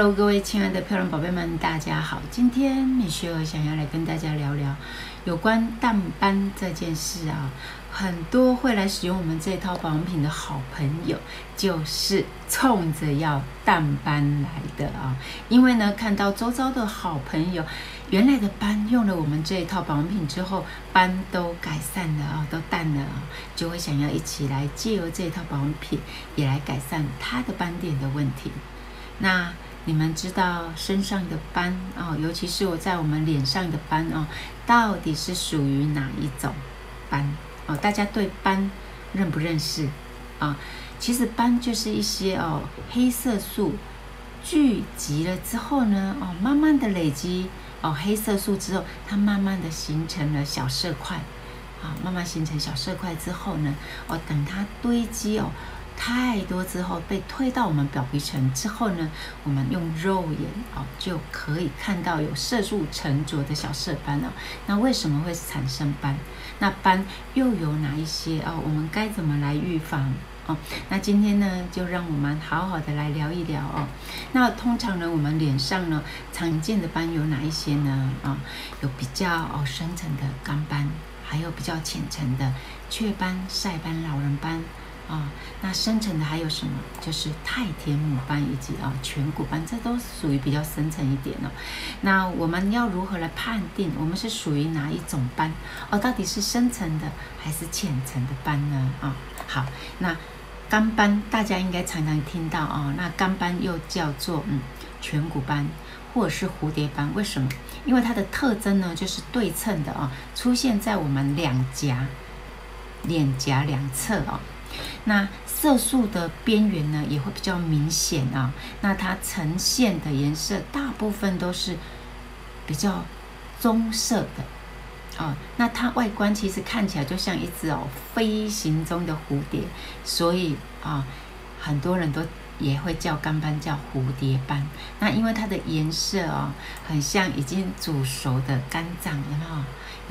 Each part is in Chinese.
Hello，各位亲爱的漂亮宝贝们，大家好。今天米雪儿想要来跟大家聊聊有关淡斑这件事啊。很多会来使用我们这套保养品的好朋友，就是冲着要淡斑来的啊。因为呢，看到周遭的好朋友，原来的斑用了我们这一套保养品之后，斑都改善了啊，都淡了啊，就会想要一起来借由这套保养品，也来改善他的斑点的问题。那你们知道身上的斑哦，尤其是我在我们脸上的斑哦，到底是属于哪一种斑哦？大家对斑认不认识啊？其实斑就是一些哦黑色素聚集了之后呢，哦慢慢的累积哦黑色素之后，它慢慢的形成了小色块啊，慢慢形成小色块之后呢，哦等它堆积哦。太多之后被推到我们表皮层之后呢，我们用肉眼哦就可以看到有色素沉着的小色斑了。那为什么会产生斑？那斑又有哪一些哦？我们该怎么来预防哦？那今天呢，就让我们好好的来聊一聊哦。那通常呢，我们脸上呢常见的斑有哪一些呢？啊、有比较哦深层的干斑，还有比较浅层的雀斑、晒斑、老人斑。啊、那深层的还有什么？就是太田母斑以及啊颧骨斑，这都属于比较深层一点哦。那我们要如何来判定我们是属于哪一种斑？哦，到底是深层的还是浅层的斑呢？啊、好，那干斑大家应该常常听到啊、哦，那干斑又叫做嗯颧骨斑或者是蝴蝶斑，为什么？因为它的特征呢就是对称的啊、哦，出现在我们两颊、脸颊两侧啊。那色素的边缘呢，也会比较明显啊。那它呈现的颜色大部分都是比较棕色的啊。那它外观其实看起来就像一只哦飞行中的蝴蝶，所以啊，很多人都也会叫干斑叫蝴蝶斑。那因为它的颜色啊，很像已经煮熟的肝脏，有没有？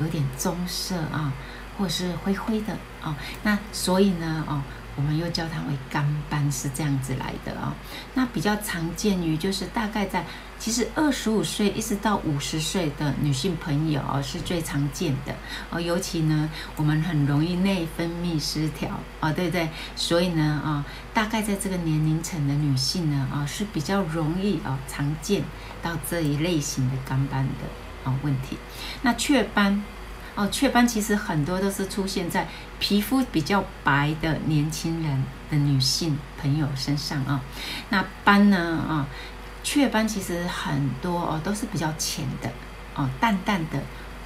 有点棕色啊。或是灰灰的哦，那所以呢哦，我们又叫它为干斑，是这样子来的哦。那比较常见于就是大概在其实二十五岁一直到五十岁的女性朋友，是最常见的哦。尤其呢，我们很容易内分泌失调哦，对不对？所以呢啊，大概在这个年龄层的女性呢啊，是比较容易哦常见到这一类型的干斑的哦问题。那雀斑。哦，雀斑其实很多都是出现在皮肤比较白的年轻人的女性朋友身上啊、哦。那斑呢啊、哦，雀斑其实很多哦都是比较浅的哦，淡淡的，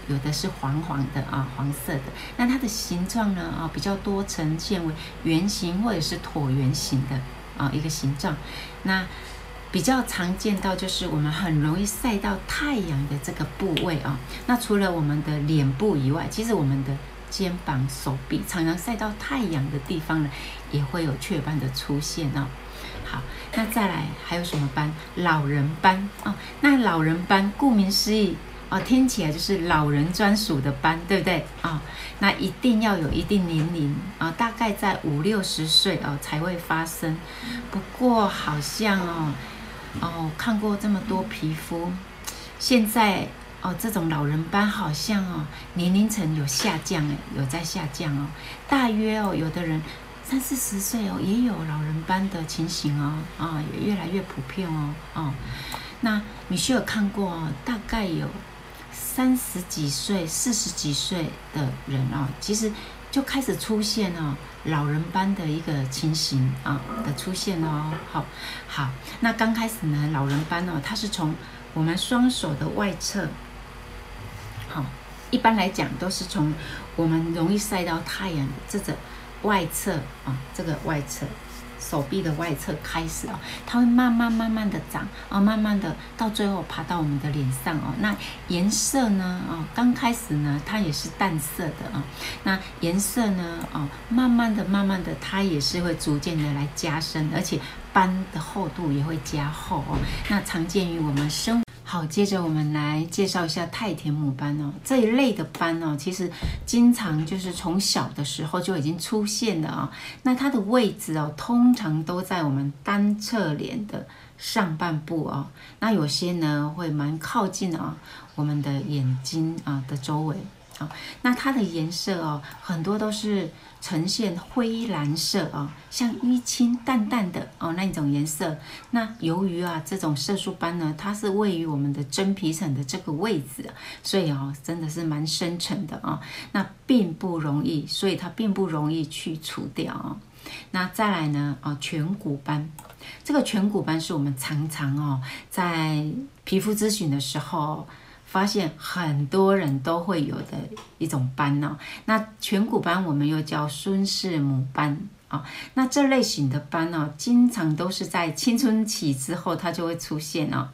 有的是黄黄的啊、黄色的。那它的形状呢啊、比较多呈现为圆形或者是椭圆形的啊、一个形状。那比较常见到就是我们很容易晒到太阳的这个部位啊，那除了我们的脸部以外，其实我们的肩膀、手臂常常晒到太阳的地方呢，也会有雀斑的出现哦。好，那再来还有什么斑？老人斑哦。那老人斑顾名思义哦，听起来就是老人专属的斑，对不对啊？那一定要有一定年龄啊，大概在五六十岁哦才会发生。不过好像哦。哦，看过这么多皮肤，现在哦，这种老人斑好像哦，年龄层有下降哎，有在下降哦。大约哦，有的人三四十岁哦，也有老人斑的情形哦，啊、也越来越普遍哦，哦。那米雪儿看过哦，大概有三十几岁、四十几岁的人哦，其实。就开始出现了老人斑的一个情形啊的出现哦，好，好，那刚开始呢，老人斑哦，它是从我们双手的外侧，好，一般来讲都是从我们容易晒到太阳这个外侧啊，这个外侧。手臂的外侧开始哦，它会慢慢慢慢的长啊，慢慢的到最后爬到我们的脸上哦。那颜色呢？哦，刚开始呢，它也是淡色的啊。那颜色呢？哦，慢慢的、慢慢的，它也是会逐渐的来加深，而且斑的厚度也会加厚哦。那常见于我们生。好，接着我们来介绍一下太田母斑哦，这一类的斑哦，其实经常就是从小的时候就已经出现了啊、那它的位置哦，通常都在我们单侧脸的上半部哦。那有些呢会蛮靠近啊、我们的眼睛啊的周围。好，那它的颜色哦，很多都是呈现灰蓝色哦，像淤青淡淡的哦那一种颜色。那由于啊这种色素斑呢，它是位于我们的真皮层的这个位置，所以哦真的是蛮深层的啊、那并不容易，所以它并不容易去除掉啊、那再来呢啊颧骨斑，这个颧骨斑是我们常常哦在皮肤咨询的时候。发现很多人都会有的一种斑、哦，那颧骨斑我们又叫孙氏母斑啊、那这类型的斑呢、哦，经常都是在青春期之后它就会出现哦，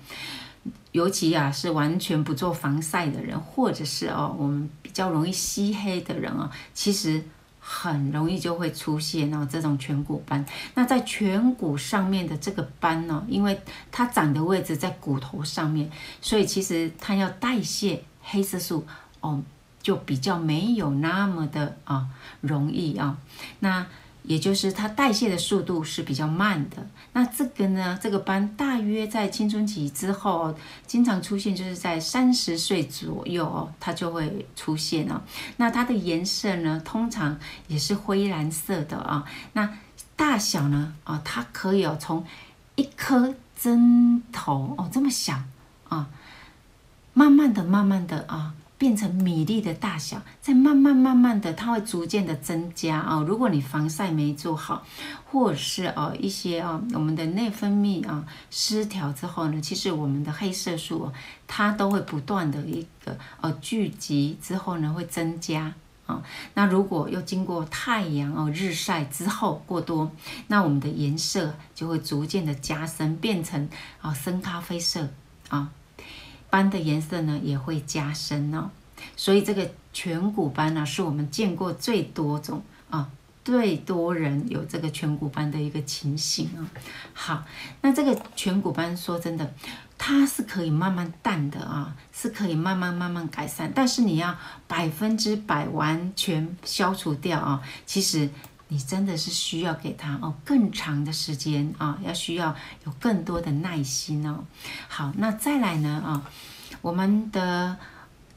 尤其啊是完全不做防晒的人，或者是哦我们比较容易吸黑的人啊、哦，其实。很容易就会出现哦，这种颧骨斑。那在颧骨上面的这个斑呢，因为它长的位置在骨头上面，所以其实它要代谢黑色素哦，就比较没有那么的啊容易啊。那也就是它代谢的速度是比较慢的。那这个呢，这个斑大约在青春期之后，经常出现，就是在三十岁左右哦，它就会出现哦。那它的颜色呢，通常也是灰蓝色的啊。那大小呢，啊，它可以哦从一颗针头哦这么小啊，慢慢的、慢慢的啊。变成米粒的大小，再慢慢慢慢的，它会逐渐的增加啊。如果你防晒没做好，或者是哦一些哦我们的内分泌啊失调之后呢，其实我们的黑色素它都会不断的一个呃聚集之后呢会增加啊。那如果又经过太阳哦日晒之后过多，那我们的颜色就会逐渐的加深，变成啊深咖啡色啊。斑的颜色呢也会加深哦，所以这个颧骨斑呢是我们见过最多种啊，最多人有这个颧骨斑的一个情形啊。好，那这个颧骨斑说真的，它是可以慢慢淡的啊，是可以慢慢慢慢改善，但是你要百分之百完全消除掉啊，其实。你真的是需要给他哦更长的时间啊，要需要有更多的耐心哦。好，那再来呢啊，我们的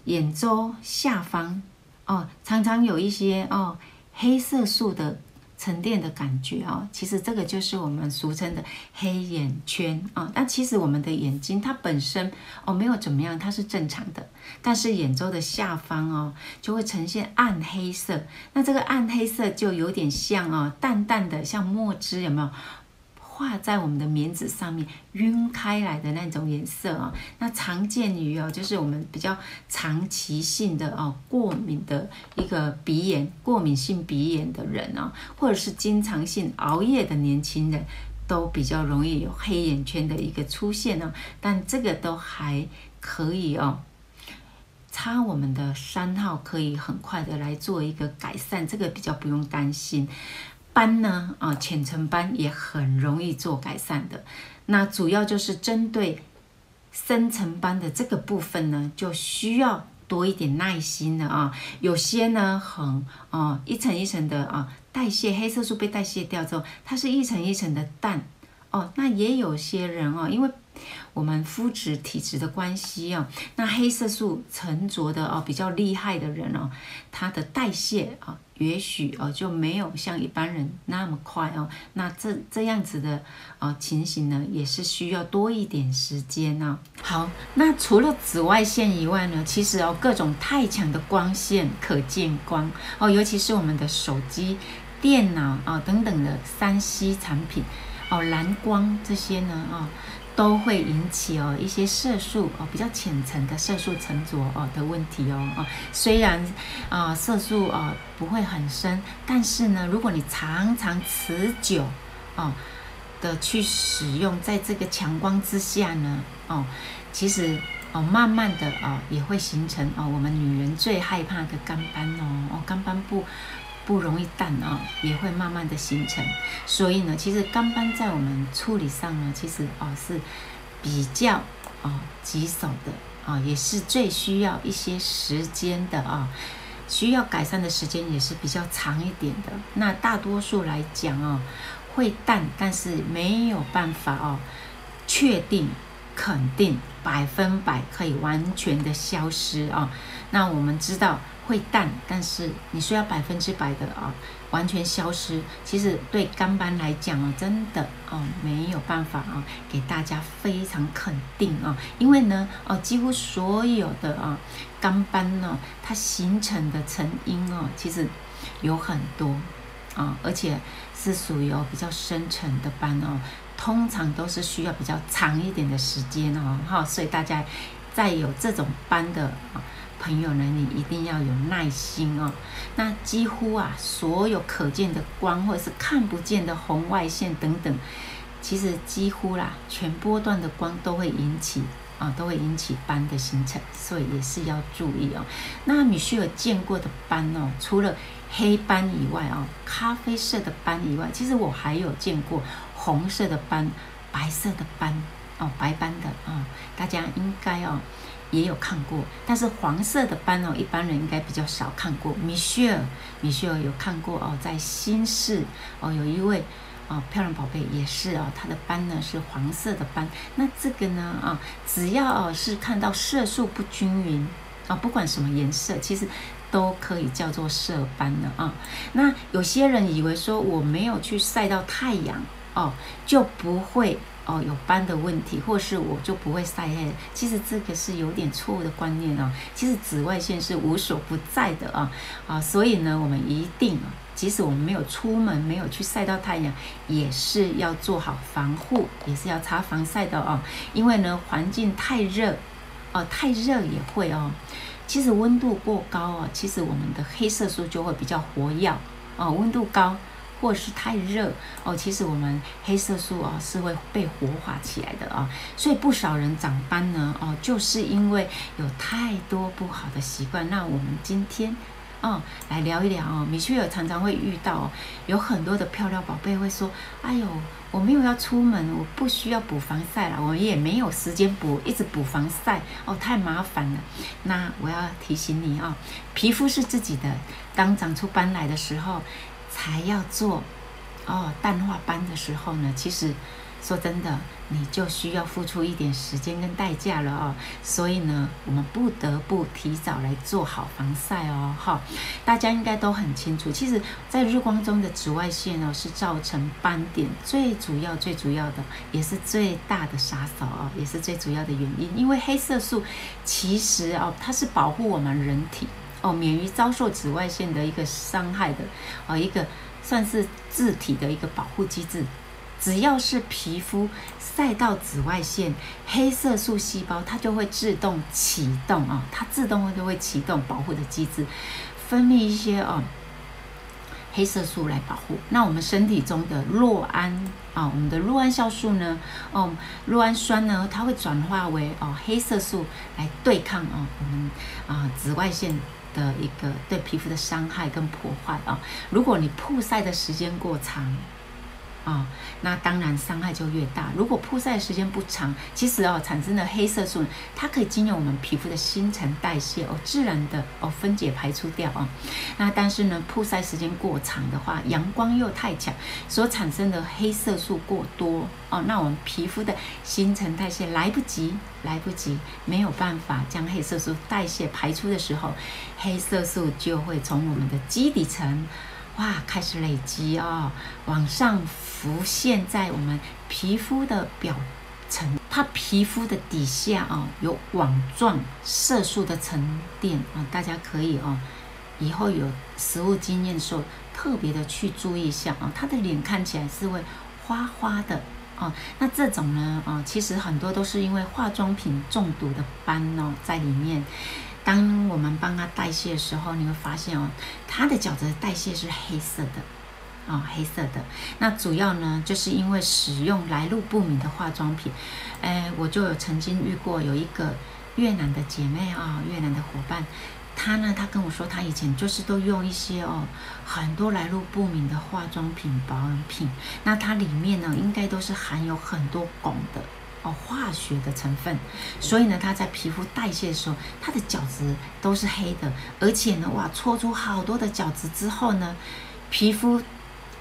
眼周下方哦，常常有一些哦黑色素的。沉淀的感觉哦，其实这个就是我们俗称的黑眼圈啊。但其实我们的眼睛它本身哦没有怎么样，它是正常的。但是眼周的下方哦就会呈现暗黑色，那这个暗黑色就有点像哦淡淡的像墨汁，有没有？画在我们的棉纸上面晕开来的那种颜色啊，那常见于哦，就是我们比较长期性的哦过敏的一个鼻炎，过敏性鼻炎的人啊，或者是经常性熬夜的年轻人，都比较容易有黑眼圈的一个出现呢。但这个都还可以哦，擦我们的三号可以很快的来做一个改善，这个比较不用担心。斑呢，啊，浅层斑也很容易做改善的。那主要就是针对深层斑的这个部分呢，就需要多一点耐心了啊。有些呢，很啊，一层一层的啊，代谢黑色素被代谢掉之后，它是一层一层的淡哦。那也有些人哦，因为我们肤质体质的关系啊，那黑色素沉着的哦，比较厉害的人哦，他的代谢啊。也许哦就没有像一般人那么快哦，那这这样子的哦情形呢，也是需要多一点时间呢、哦。好，那除了紫外线以外呢，其实哦各种太强的光线、可见光哦，尤其是我们的手机、电脑啊、等等的三 C 产品哦，蓝光这些呢啊。哦都会引起哦一些色素哦比较浅层的色素沉着哦的问题哦哦，虽然啊色素啊不会很深，但是呢，如果你常常持久哦的去使用，在这个强光之下呢哦，其实哦慢慢的哦也会形成哦我们女人最害怕的干斑哦哦干斑不。不容易淡啊，也会慢慢的形成。所以呢，其实干斑在我们处理上呢，其实啊是比较哦棘手的啊、哦，也是最需要一些时间的啊、哦，需要改善的时间也是比较长一点的。那大多数来讲哦，会淡，但是没有办法哦，确定肯定百分百可以完全的消失啊、那我们知道。会淡，但是你说要百分之百的啊，完全消失，其实对肝斑来讲啊，真的啊没有办法啊，给大家非常肯定啊，因为呢，哦，几乎所有的啊肝斑呢，它形成的成因哦，其实有很多啊，而且是属于哦比较深层的斑哦，通常都是需要比较长一点的时间哦，哈，所以大家在有这种斑的。朋友呢，你一定要有耐心哦。那几乎啊，所有可见的光或者是看不见的红外线等等，其实几乎啦，全波段的光都会引起啊，都会引起斑的形成，所以也是要注意哦。那米歇尔见过的斑哦，除了黑斑以外哦，咖啡色的斑以外，其实我还有见过红色的斑、白色的斑哦，白斑的啊，大家应该哦。也有看过，但是黄色的斑哦，一般人应该比较少看过。米歇尔，米歇尔有看过哦，在新市哦，有一位哦漂亮宝贝也是哦，她的斑呢是黄色的斑。那这个呢啊，只要哦是看到色素不均匀啊，不管什么颜色，其实都可以叫做色斑了啊。那有些人以为说我没有去晒到太阳哦，就不会。哦，有斑的问题，或是我就不会晒黑。其实这个是有点错误的观念哦。其实紫外线是无所不在的啊啊，所以呢，我们一定啊，即使我们没有出门，没有去晒到太阳，也是要做好防护，也是要擦防晒的哦。因为呢，环境太热，哦，太热也会哦。其实温度过高哦，其实我们的黑色素就会比较活跃哦，温度高。或是太热哦，其实我们黑色素哦是会被活化起来的啊，所以不少人长斑呢哦，就是因为有太多不好的习惯。那我们今天哦来聊一聊哦，米歇尔常常会遇到有很多的漂亮宝贝会说：“哎呦，我没有要出门，我不需要补防晒了，我也没有时间补，一直补防晒哦，太麻烦了。”那我要提醒你哦，皮肤是自己的，当长出斑来的时候。才要做哦，淡化斑的时候呢，其实说真的，你就需要付出一点时间跟代价了哦。所以呢，我们不得不提早来做好防晒哦。哈，大家应该都很清楚，其实，在日光中的紫外线哦，是造成斑点最主要、最主要的，也是最大的杀手哦，也是最主要的原因。因为黑色素其实哦，它是保护我们人体。哦，免于遭受紫外线的一个伤害的，哦，一个算是自体的一个保护机制。只要是皮肤晒到紫外线，黑色素细胞它就会自动启动啊，它自动就会启动保护的机制，分泌一些哦黑色素来保护。那我们身体中的酪氨啊，我们的酪氨酵素呢，哦，酪氨酸呢，它会转化为哦黑色素来对抗啊我们啊紫外线。的一个对皮肤的伤害跟破坏啊，如果你曝晒的时间过长啊，那当然伤害就越大。如果曝晒时间不长，其实哦产生的黑色素，它可以经由我们皮肤的新陈代谢哦，自然的哦分解排出掉啊。那但是呢，曝晒时间过长的话，阳光又太强，所产生的黑色素过多哦，那我们皮肤的新陈代谢来不及。来不及，没有办法将黑色素代谢排出的时候，黑色素就会从我们的基底层，哇，开始累积、哦，往上浮现在我们皮肤的表层。它皮肤的底下啊、哦，有网状色素的沉淀啊、大家可以哦，以后有实物经验的时候，特别的去注意一下啊、哦，它的脸看起来是会花花的。哦，那这种呢，哦，其实很多都是因为化妆品中毒的斑哦，在里面。当我们帮它代谢的时候，你会发现哦，它的角质代谢是黑色的，哦，黑色的。那主要呢，就是因为使用来路不明的化妆品。哎，我就有曾经遇过有一个越南的姐妹啊、越南的伙伴。她呢，她跟我说，她以前就是都用一些哦，很多来路不明的化妆品、保养品。那它里面呢，应该都是含有很多汞的哦化学的成分，所以呢，它在皮肤代谢的时候，它的角质都是黑的，而且呢，哇，搓出好多的角质之后呢，皮肤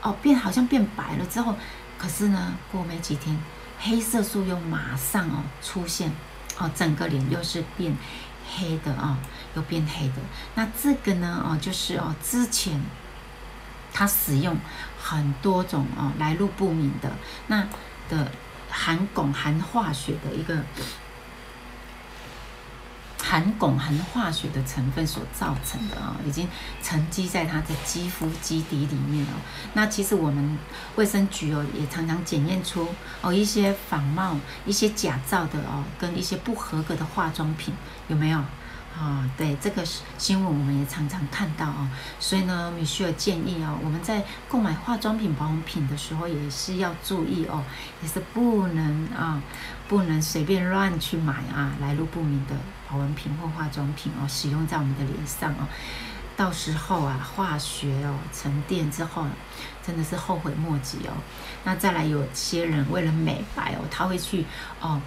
哦变好像变白了之后，可是呢，过没几天，黑色素又马上哦出现，哦整个脸又是变黑的啊、又变黑的。那这个呢，哦就是哦之前。它使用很多种哦来路不明的那的含汞含化学的一个含汞含化学的成分所造成的啊，已经沉积在它的肌肤基底里面了。那其实我们卫生局哦也常常检验出哦一些仿冒、一些假造的哦跟一些不合格的化妆品有没有？啊、哦，对这个新闻我们也常常看到啊、所以呢，米歇尔建议、哦，我们在购买化妆品、保养品的时候也是要注意哦，也是不能啊，不能随便乱去买啊，来路不明的保养品或化妆品哦，使用在我们的脸上哦，到时候啊，化学哦沉淀之后，真的是后悔莫及哦。那再来，有些人为了美白哦，他会去哦。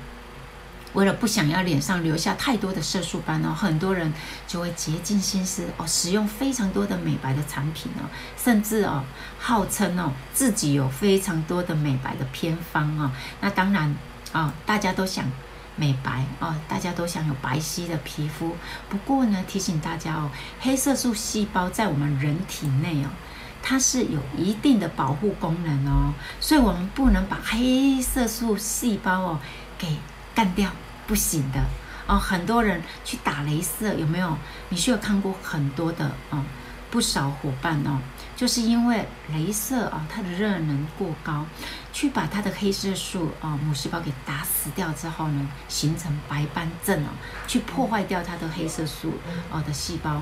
为了不想要脸上留下太多的色素斑哦，很多人就会竭尽心思哦，使用非常多的美白的产品哦，甚至哦，号称哦自己有非常多的美白的偏方哦。那当然啊，大家都想美白哦，大家都想有白皙的皮肤。不过呢，提醒大家哦，黑色素细胞在我们人体内哦，它是有一定的保护功能哦，所以我们不能把黑色素细胞哦给干掉。不行的哦，很多人去打雷射，有没有？你需要看过很多的哦，不少伙伴哦，就是因为雷射啊，它的热能过高，去把它的黑色素啊母细胞给打死掉之后呢，形成白斑症哦，去破坏掉它的黑色素哦的细胞。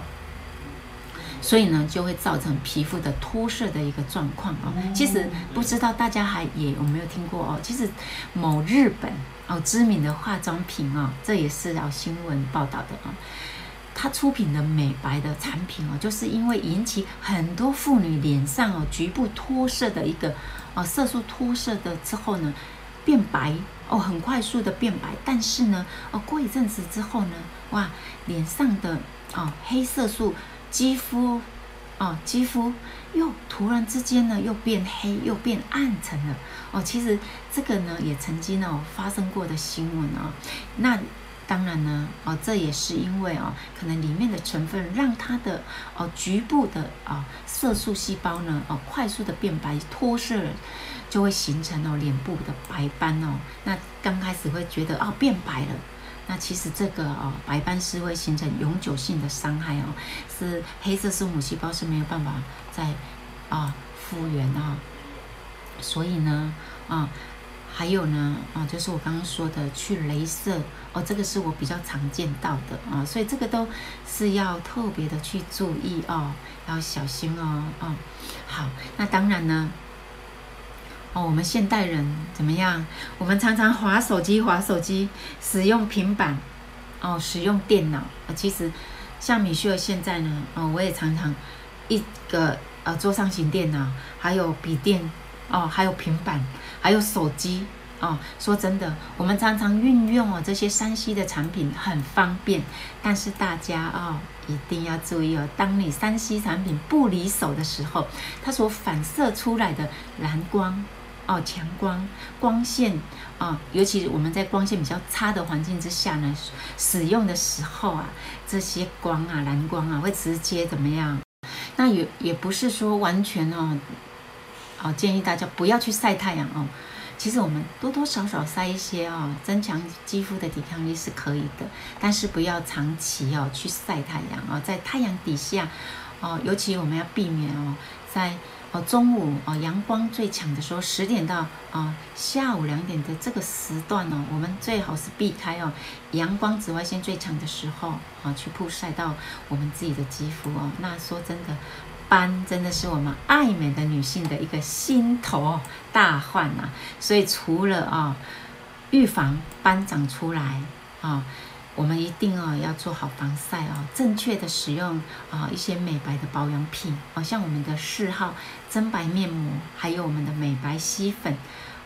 所以呢，就会造成皮肤的脱色的一个状况啊。其实不知道大家还也有没有听过哦？其实某日本哦知名的化妆品哦，这也是要新闻报道的啊。它出品的美白的产品哦，就是因为引起很多妇女脸上哦局部脱色的一个哦色素脱色的之后呢，变白哦，很快速的变白。但是呢，哦过一阵子之后呢，哇，脸上的哦黑色素。肌肤，哦，肌肤又突然之间呢，又变黑，又变暗沉了。哦，其实这个呢，也曾经呢、哦、发生过的新闻啊、哦。那当然呢，哦，这也是因为哦，可能里面的成分让它的哦局部的啊、哦、色素细胞呢，哦快速的变白脱色，就会形成哦脸部的白斑哦。那刚开始会觉得哦变白了。那其实这个哦，白斑是会形成永久性的伤害哦，是黑色素母细胞是没有办法再啊复原啊，所以呢啊，还有呢啊，就是我刚刚说的去镭射哦，这个是我比较常见到的啊，所以这个都是要特别的去注意哦，要小心哦啊。好，那当然呢。哦，我们现代人怎么样？我们常常滑手机，滑手机，使用平板，哦，使用电脑。其实，像米歇尔现在呢，哦，我也常常一个呃桌上型电脑，还有笔电，哦，还有平板，还有手机，哦。说真的，我们常常运用哦这些 3C 的产品很方便，但是大家哦一定要注意哦，当你 3C 产品不离手的时候，它所反射出来的蓝光。哦，强光光线啊、哦，尤其我们在光线比较差的环境之下呢，使用的时候啊，这些光啊，蓝光啊，会直接怎么样？那也也不是说完全哦，哦，建议大家不要去晒太阳哦。其实我们多多少少晒一些哦，增强肌肤的抵抗力是可以的，但是不要长期哦去晒太阳哦，在太阳底下哦，尤其我们要避免哦，在。哦，中午哦，阳光最强的时候，十点到啊下午两点的这个时段哦，我们最好是避开哦，阳光紫外线最强的时候啊，去曝晒到我们自己的肌肤哦。那说真的，斑真的是我们爱美的女性的一个心头大患呐。所以除了啊预防斑长出来啊。我们一定哦要做好防晒哦，正确的使用啊一些美白的保养品，好像我们的四号增白面膜，还有我们的美白吸粉，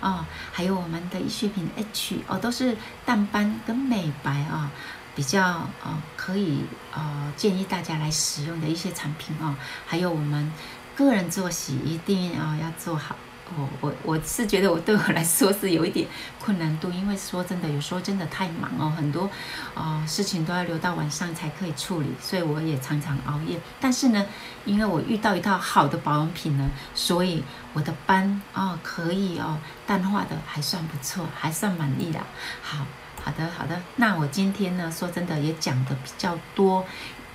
哦，还有我们的医学品 H 哦，都是淡斑跟美白啊、哦，比较呃可以呃建议大家来使用的一些产品哦，还有我们个人作息一定啊、要做好。我我我是觉得我对我来说是有一点困难度，因为说真的，有时候真的太忙哦，很多呃事情都要留到晚上才可以处理，所以我也常常熬夜。但是呢，因为我遇到一套好的保养品呢，所以我的斑哦可以哦淡化的还算不错，还算满意啦。好好的好的，那我今天呢说真的也讲的比较多。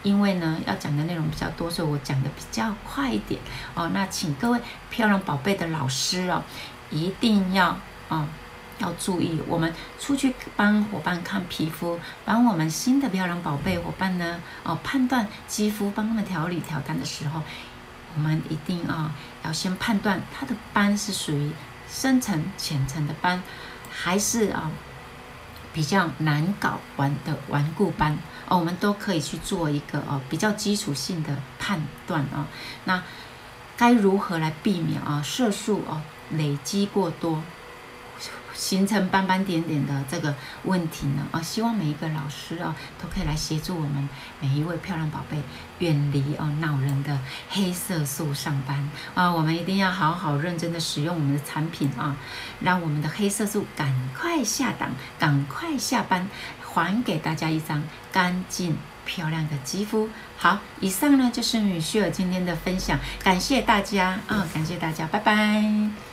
因为呢，要讲的内容比较多，所以我讲的比较快一点哦。那请各位漂亮宝贝的老师哦，一定要啊、哦、要注意，我们出去帮伙伴看皮肤，帮我们新的漂亮宝贝伙伴呢哦判断肌肤，帮他们调理调淡的时候，我们一定啊、要先判断他的斑是属于深层浅层的斑，还是啊、哦、比较难搞完的顽固斑。哦，我们都可以去做一个哦比较基础性的判断啊。那该如何来避免啊色素哦累积过多，形成斑斑点点的这个问题呢？啊，希望每一个老师啊都可以来协助我们每一位漂亮宝贝远离哦恼人的黑色素上班啊。我们一定要好好认真的使用我们的产品啊，让我们的黑色素赶快下档，赶快下斑。还给大家一张干净漂亮的肌肤。好，以上呢就是米雪儿今天的分享，感谢大家啊，感谢大家，拜拜。